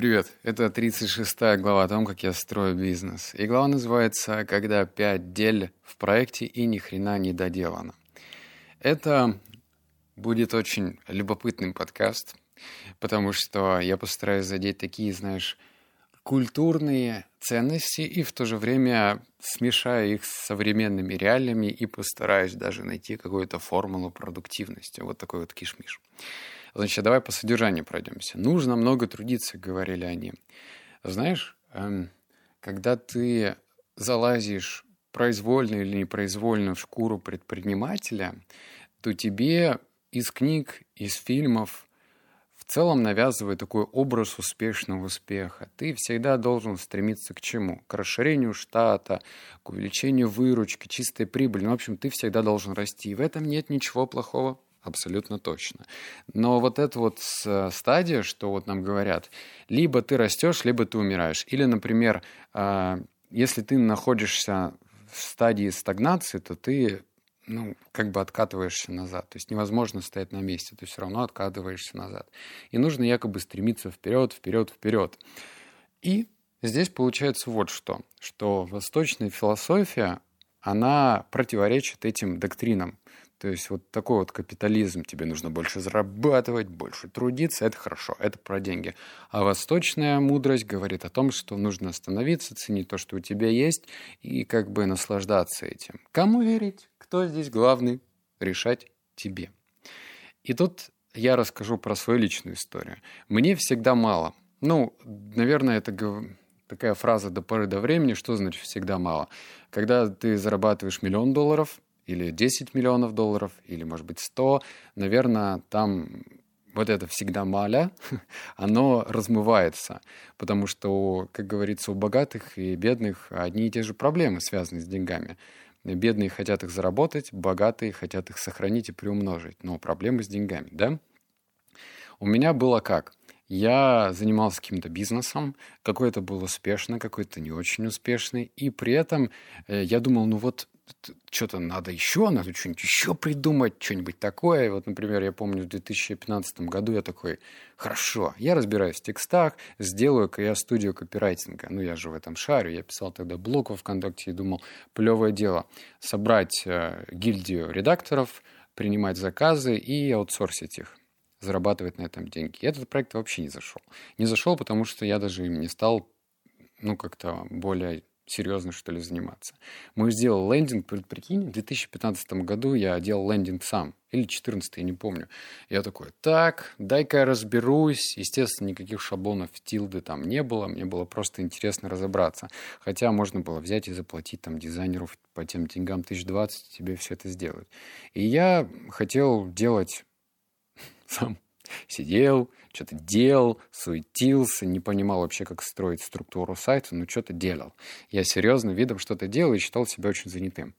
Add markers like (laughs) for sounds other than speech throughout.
Привет, это 36 глава о том, как я строю бизнес. И глава называется «Когда пять дель в проекте и ни хрена не доделано». Это будет очень любопытный подкаст, потому что я постараюсь задеть такие, знаешь, культурные ценности и в то же время смешаю их с современными реалиями и постараюсь даже найти какую-то формулу продуктивности. Вот такой вот кишмиш. Значит, давай по содержанию пройдемся. Нужно много трудиться, говорили они. Знаешь, эм, когда ты залазишь произвольно или непроизвольно в шкуру предпринимателя, то тебе из книг, из фильмов в целом навязывает такой образ успешного успеха. Ты всегда должен стремиться к чему? К расширению штата, к увеличению выручки, чистой прибыли. Ну, в общем, ты всегда должен расти. И в этом нет ничего плохого абсолютно точно. Но вот эта вот стадия, что вот нам говорят, либо ты растешь, либо ты умираешь. Или, например, а, если ты находишься в стадии стагнации, то ты ну, как бы откатываешься назад. То есть невозможно стоять на месте, ты все равно откатываешься назад. И нужно якобы стремиться вперед, вперед, вперед. И здесь получается вот что, что восточная философия, она противоречит этим доктринам. То есть вот такой вот капитализм, тебе нужно больше зарабатывать, больше трудиться, это хорошо, это про деньги. А восточная мудрость говорит о том, что нужно остановиться, ценить то, что у тебя есть, и как бы наслаждаться этим. Кому верить? Кто здесь главный? Решать тебе. И тут я расскажу про свою личную историю. Мне всегда мало. Ну, наверное, это такая фраза до поры до времени, что значит всегда мало. Когда ты зарабатываешь миллион долларов, или 10 миллионов долларов, или, может быть, 100, наверное, там вот это всегда маля, (laughs) оно размывается, потому что, как говорится, у богатых и бедных одни и те же проблемы, связанные с деньгами. Бедные хотят их заработать, богатые хотят их сохранить и приумножить. Но проблемы с деньгами, да? У меня было как? Я занимался каким-то бизнесом, какой-то был успешный, какой-то не очень успешный, и при этом э, я думал, ну вот что-то надо еще, надо что-нибудь еще придумать, что-нибудь такое. Вот, например, я помню, в 2015 году я такой, хорошо, я разбираюсь в текстах, сделаю-ка я студию копирайтинга. Ну, я же в этом шарю. Я писал тогда блог во ВКонтакте и думал, плевое дело, собрать э, гильдию редакторов, принимать заказы и аутсорсить их зарабатывать на этом деньги. И этот проект вообще не зашел. Не зашел, потому что я даже им не стал, ну, как-то более серьезно, что ли, заниматься. Мы сделали лендинг, прикинь, в 2015 году я делал лендинг сам. Или 14 я не помню. Я такой, так, дай-ка я разберусь. Естественно, никаких шаблонов тилды там не было. Мне было просто интересно разобраться. Хотя можно было взять и заплатить там дизайнеру по тем деньгам 1020, тебе все это сделают. И я хотел делать (laughs) сам сидел, что-то делал, суетился, не понимал вообще, как строить структуру сайта, но что-то делал. Я серьезно видом что-то делал и считал себя очень занятым.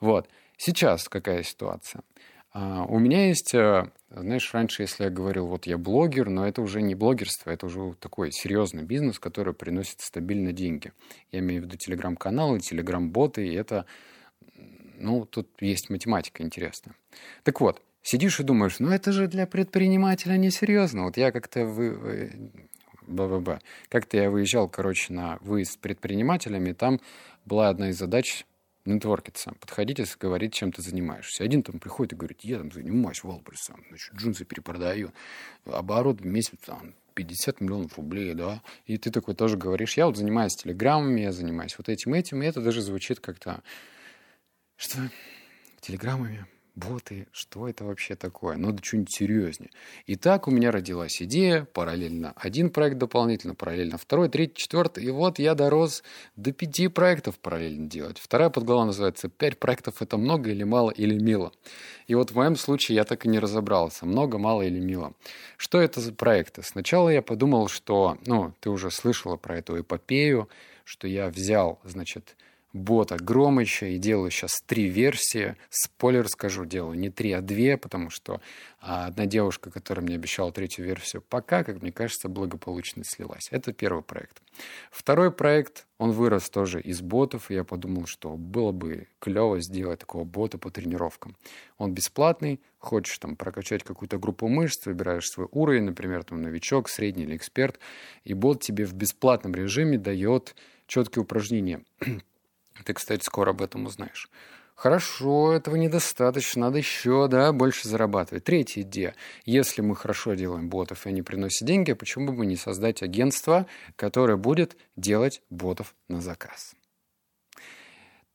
Вот. Сейчас какая ситуация? Uh, у меня есть, uh, знаешь, раньше, если я говорил, вот я блогер, но это уже не блогерство, это уже такой серьезный бизнес, который приносит стабильно деньги. Я имею в виду телеграм-каналы, телеграм-боты, и это, ну, тут есть математика интересная. Так вот, сидишь и думаешь, ну это же для предпринимателя несерьезно. Вот я как-то вы... БББ. Как-то я выезжал, короче, на выезд с предпринимателями, там была одна из задач нетворкиться, подходить и говорить, чем ты занимаешься. Один там приходит и говорит, я там занимаюсь Валберсом, значит, джинсы перепродаю, оборот в месяц там 50 миллионов рублей, да, и ты такой тоже говоришь, я вот занимаюсь телеграммами, я занимаюсь вот этим, этим, и это даже звучит как-то, что, телеграммами, боты, что это вообще такое? Надо что-нибудь серьезнее. И так у меня родилась идея, параллельно один проект дополнительно, параллельно второй, третий, четвертый. И вот я дорос до пяти проектов параллельно делать. Вторая подглава называется «Пять проектов – это много или мало или мило». И вот в моем случае я так и не разобрался, много, мало или мило. Что это за проекты? Сначала я подумал, что, ну, ты уже слышала про эту эпопею, что я взял, значит, бота Громыча и делаю сейчас три версии. Спойлер скажу, делаю не три, а две, потому что а, одна девушка, которая мне обещала третью версию, пока, как мне кажется, благополучно слилась. Это первый проект. Второй проект, он вырос тоже из ботов, и я подумал, что было бы клево сделать такого бота по тренировкам. Он бесплатный, хочешь там прокачать какую-то группу мышц, выбираешь свой уровень, например, там новичок, средний или эксперт, и бот тебе в бесплатном режиме дает четкие упражнения. Ты, кстати, скоро об этом узнаешь. Хорошо, этого недостаточно, надо еще, да, больше зарабатывать. Третья идея. Если мы хорошо делаем ботов и они приносят деньги, почему бы не создать агентство, которое будет делать ботов на заказ?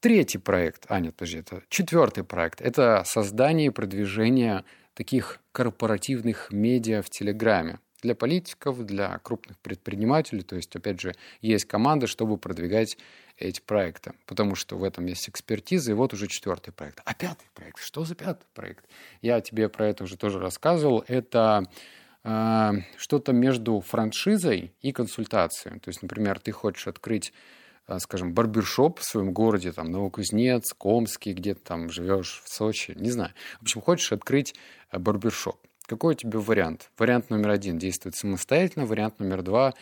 Третий проект, а нет, подожди, это четвертый проект, это создание и продвижение таких корпоративных медиа в Телеграме для политиков, для крупных предпринимателей. То есть, опять же, есть команда, чтобы продвигать эти проекты, потому что в этом есть экспертиза, и вот уже четвертый проект. А пятый проект? Что за пятый проект? Я тебе про это уже тоже рассказывал. Это э, что-то между франшизой и консультацией. То есть, например, ты хочешь открыть э, скажем, барбершоп в своем городе, там, Новокузнец, Комский, где ты там живешь, в Сочи, не знаю. В общем, хочешь открыть э, барбершоп. Какой у тебя вариант? Вариант номер один действует самостоятельно, вариант номер два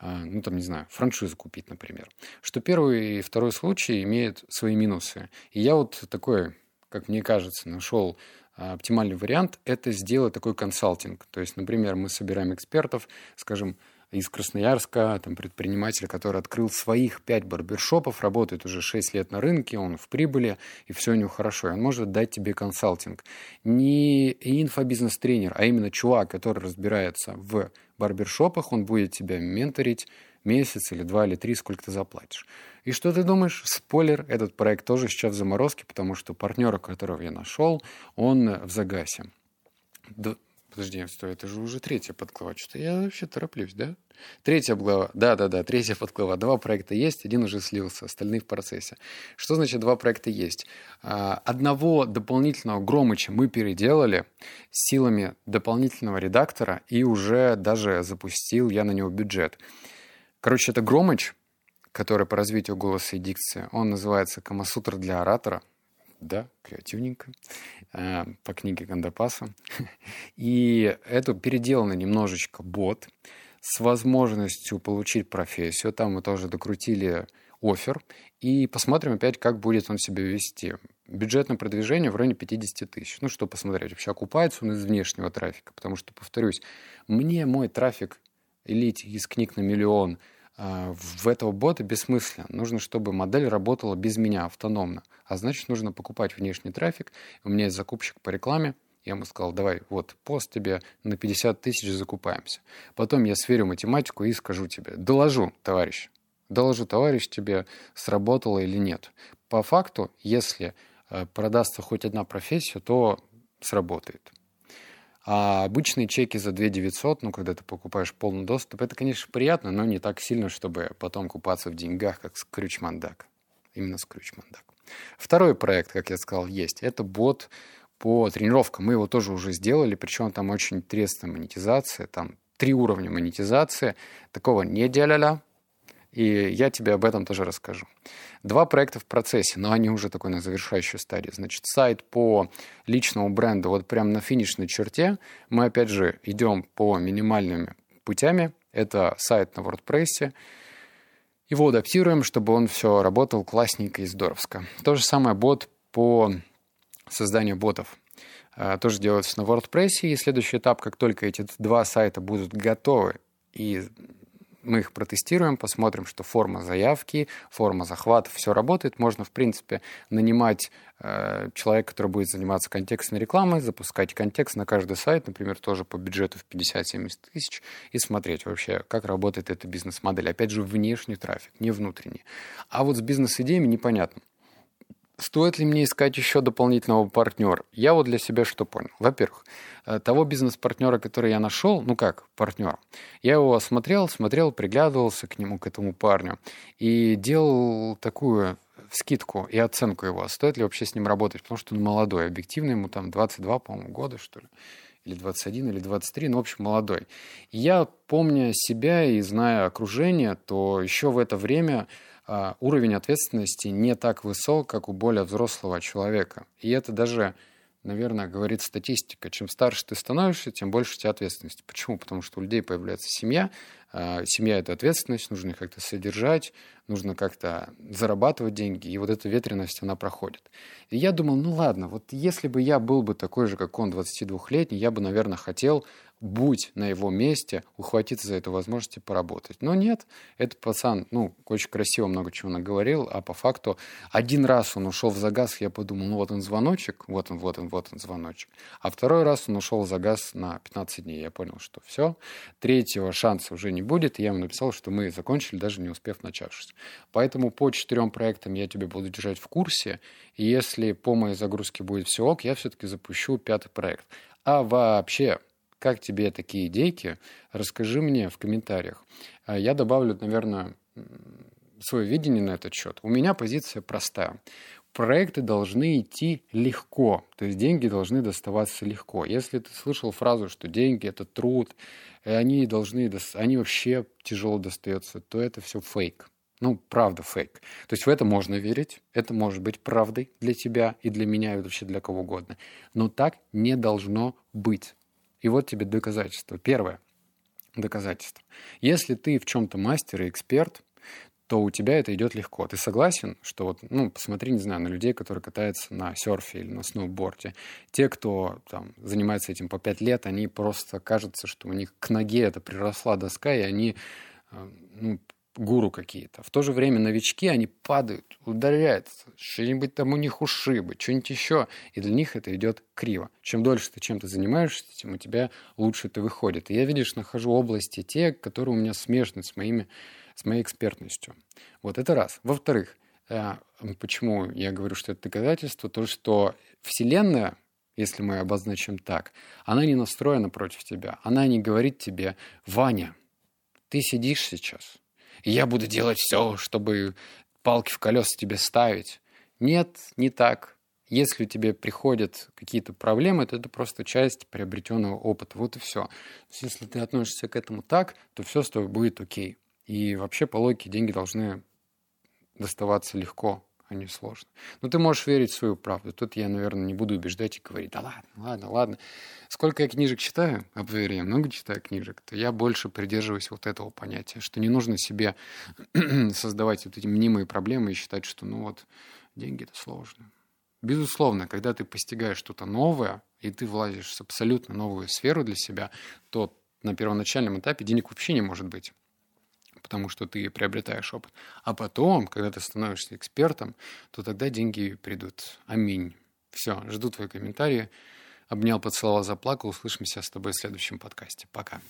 ну, там, не знаю, франшизу купить, например. Что первый и второй случай имеют свои минусы. И я вот такой, как мне кажется, нашел а, оптимальный вариант – это сделать такой консалтинг. То есть, например, мы собираем экспертов, скажем, из Красноярска, там, предприниматель, который открыл своих пять барбершопов, работает уже 6 лет на рынке, он в прибыли, и все у него хорошо. И он может дать тебе консалтинг. Не инфобизнес-тренер, а именно чувак, который разбирается в барбершопах, он будет тебя менторить месяц или два или три, сколько ты заплатишь. И что ты думаешь? Спойлер, этот проект тоже сейчас в заморозке, потому что партнера, которого я нашел, он в загасе. Подожди, стой, это же уже третья подглава. Что-то я вообще тороплюсь, да? Третья глава. Да-да-да, третья подглава. Два проекта есть, один уже слился, остальные в процессе. Что значит два проекта есть? А, одного дополнительного Громыча мы переделали силами дополнительного редактора и уже даже запустил я на него бюджет. Короче, это Громыч, который по развитию голоса и дикции. Он называется «Камасутр для оратора». Да, креативненько. Э, по книге Гандапаса. (laughs) И это переделано немножечко бот с возможностью получить профессию. Там мы тоже докрутили офер. И посмотрим опять, как будет он себя вести. Бюджет на продвижение в районе 50 тысяч. Ну, что посмотреть, вообще окупается он из внешнего трафика. Потому что, повторюсь, мне мой трафик элите из книг на миллион – а, в этого бота бессмысленно. Нужно, чтобы модель работала без меня, автономно. А значит, нужно покупать внешний трафик. У меня есть закупщик по рекламе. Я ему сказал, давай, вот, пост тебе на 50 тысяч закупаемся. Потом я сверю математику и скажу тебе, доложу, товарищ. Доложу, товарищ, тебе сработало или нет. По факту, если э, продастся хоть одна профессия, то сработает. А обычные чеки за 2 900, ну, когда ты покупаешь полный доступ, это, конечно, приятно, но не так сильно, чтобы потом купаться в деньгах, как Скрюч Мандак. Именно Скрюч Мандак. Второй проект, как я сказал, есть. Это бот по тренировкам. Мы его тоже уже сделали, причем там очень интересная монетизация, там три уровня монетизации. Такого не делали, и я тебе об этом тоже расскажу. Два проекта в процессе, но они уже такой на завершающей стадии. Значит, сайт по личному бренду, вот прямо на финишной черте. Мы, опять же, идем по минимальными путями. Это сайт на WordPress. Его адаптируем, чтобы он все работал классненько и здоровско. То же самое бот по созданию ботов. А, тоже делается на WordPress. И следующий этап, как только эти два сайта будут готовы и мы их протестируем, посмотрим, что форма заявки, форма захвата, все работает. Можно, в принципе, нанимать э, человека, который будет заниматься контекстной рекламой, запускать контекст на каждый сайт, например, тоже по бюджету в 50-70 тысяч, и смотреть вообще, как работает эта бизнес-модель. Опять же, внешний трафик, не внутренний. А вот с бизнес-идеями непонятно. Стоит ли мне искать еще дополнительного партнера? Я вот для себя что понял? Во-первых, э, того бизнес-партнера, который я нашел, ну как партнер, я его осмотрел, смотрел, приглядывался к нему, к этому парню, и делал такую скидку и оценку его, стоит ли вообще с ним работать, потому что он молодой, объективно ему там 22, по-моему, года, что ли или 21, или 23, ну, в общем, молодой. Я, помня себя и зная окружение, то еще в это время а, уровень ответственности не так высок, как у более взрослого человека. И это даже наверное, говорит статистика. Чем старше ты становишься, тем больше у тебя ответственности. Почему? Потому что у людей появляется семья. А, семья — это ответственность, нужно их как-то содержать, нужно как-то зарабатывать деньги. И вот эта ветренность, она проходит. И я думал, ну ладно, вот если бы я был бы такой же, как он, 22-летний, я бы, наверное, хотел будь на его месте, ухватиться за эту возможность и поработать. Но нет, этот пацан, ну, очень красиво много чего наговорил, а по факту один раз он ушел в загаз, я подумал, ну вот он звоночек, вот он, вот он, вот он звоночек. А второй раз он ушел в загаз на 15 дней. Я понял, что все, третьего шанса уже не будет, и я ему написал, что мы закончили, даже не успев начавшись. Поэтому по четырем проектам я тебе буду держать в курсе, и если по моей загрузке будет все ок, я все-таки запущу пятый проект. А вообще, как тебе такие идейки? Расскажи мне в комментариях. А я добавлю, наверное, свое видение на этот счет. У меня позиция простая. Проекты должны идти легко, то есть деньги должны доставаться легко. Если ты слышал фразу, что деньги это труд, и они должны, они вообще тяжело достаются, то это все фейк. Ну, правда, фейк. То есть в это можно верить, это может быть правдой для тебя и для меня, и вообще для кого угодно. Но так не должно быть. И вот тебе доказательство. Первое доказательство. Если ты в чем-то мастер и эксперт, то у тебя это идет легко. Ты согласен, что вот, ну, посмотри, не знаю, на людей, которые катаются на серфе или на сноуборде. Те, кто там занимается этим по пять лет, они просто кажется, что у них к ноге это приросла доска, и они э, ну, гуру какие-то. В то же время новички, они падают, ударяются, что-нибудь там у них ушибы, что-нибудь еще, и для них это идет криво. Чем дольше ты чем-то занимаешься, тем у тебя лучше это выходит. И я, видишь, нахожу области те, которые у меня смежны с, моими, с моей экспертностью. Вот это раз. Во-вторых, э, почему я говорю, что это доказательство, то, что Вселенная, если мы обозначим так, она не настроена против тебя. Она не говорит тебе, Ваня, ты сидишь сейчас, и я буду делать все, чтобы палки в колеса тебе ставить. Нет, не так. Если тебе приходят какие-то проблемы, то это просто часть приобретенного опыта. Вот и все. Если ты относишься к этому так, то все с тобой будет окей. И вообще по логике деньги должны доставаться легко а не сложно. Но ты можешь верить в свою правду. Тут я, наверное, не буду убеждать и говорить, да ладно, ладно, ладно. Сколько я книжек читаю, об вере, я много читаю книжек, то я больше придерживаюсь вот этого понятия, что не нужно себе (clears throat) создавать вот эти мнимые проблемы и считать, что, ну вот, деньги — это сложно. Безусловно, когда ты постигаешь что-то новое, и ты влазишь в абсолютно новую сферу для себя, то на первоначальном этапе денег вообще не может быть потому что ты приобретаешь опыт. А потом, когда ты становишься экспертом, то тогда деньги придут. Аминь. Все, жду твои комментарии. Обнял, поцеловал, заплакал. Услышимся с тобой в следующем подкасте. Пока.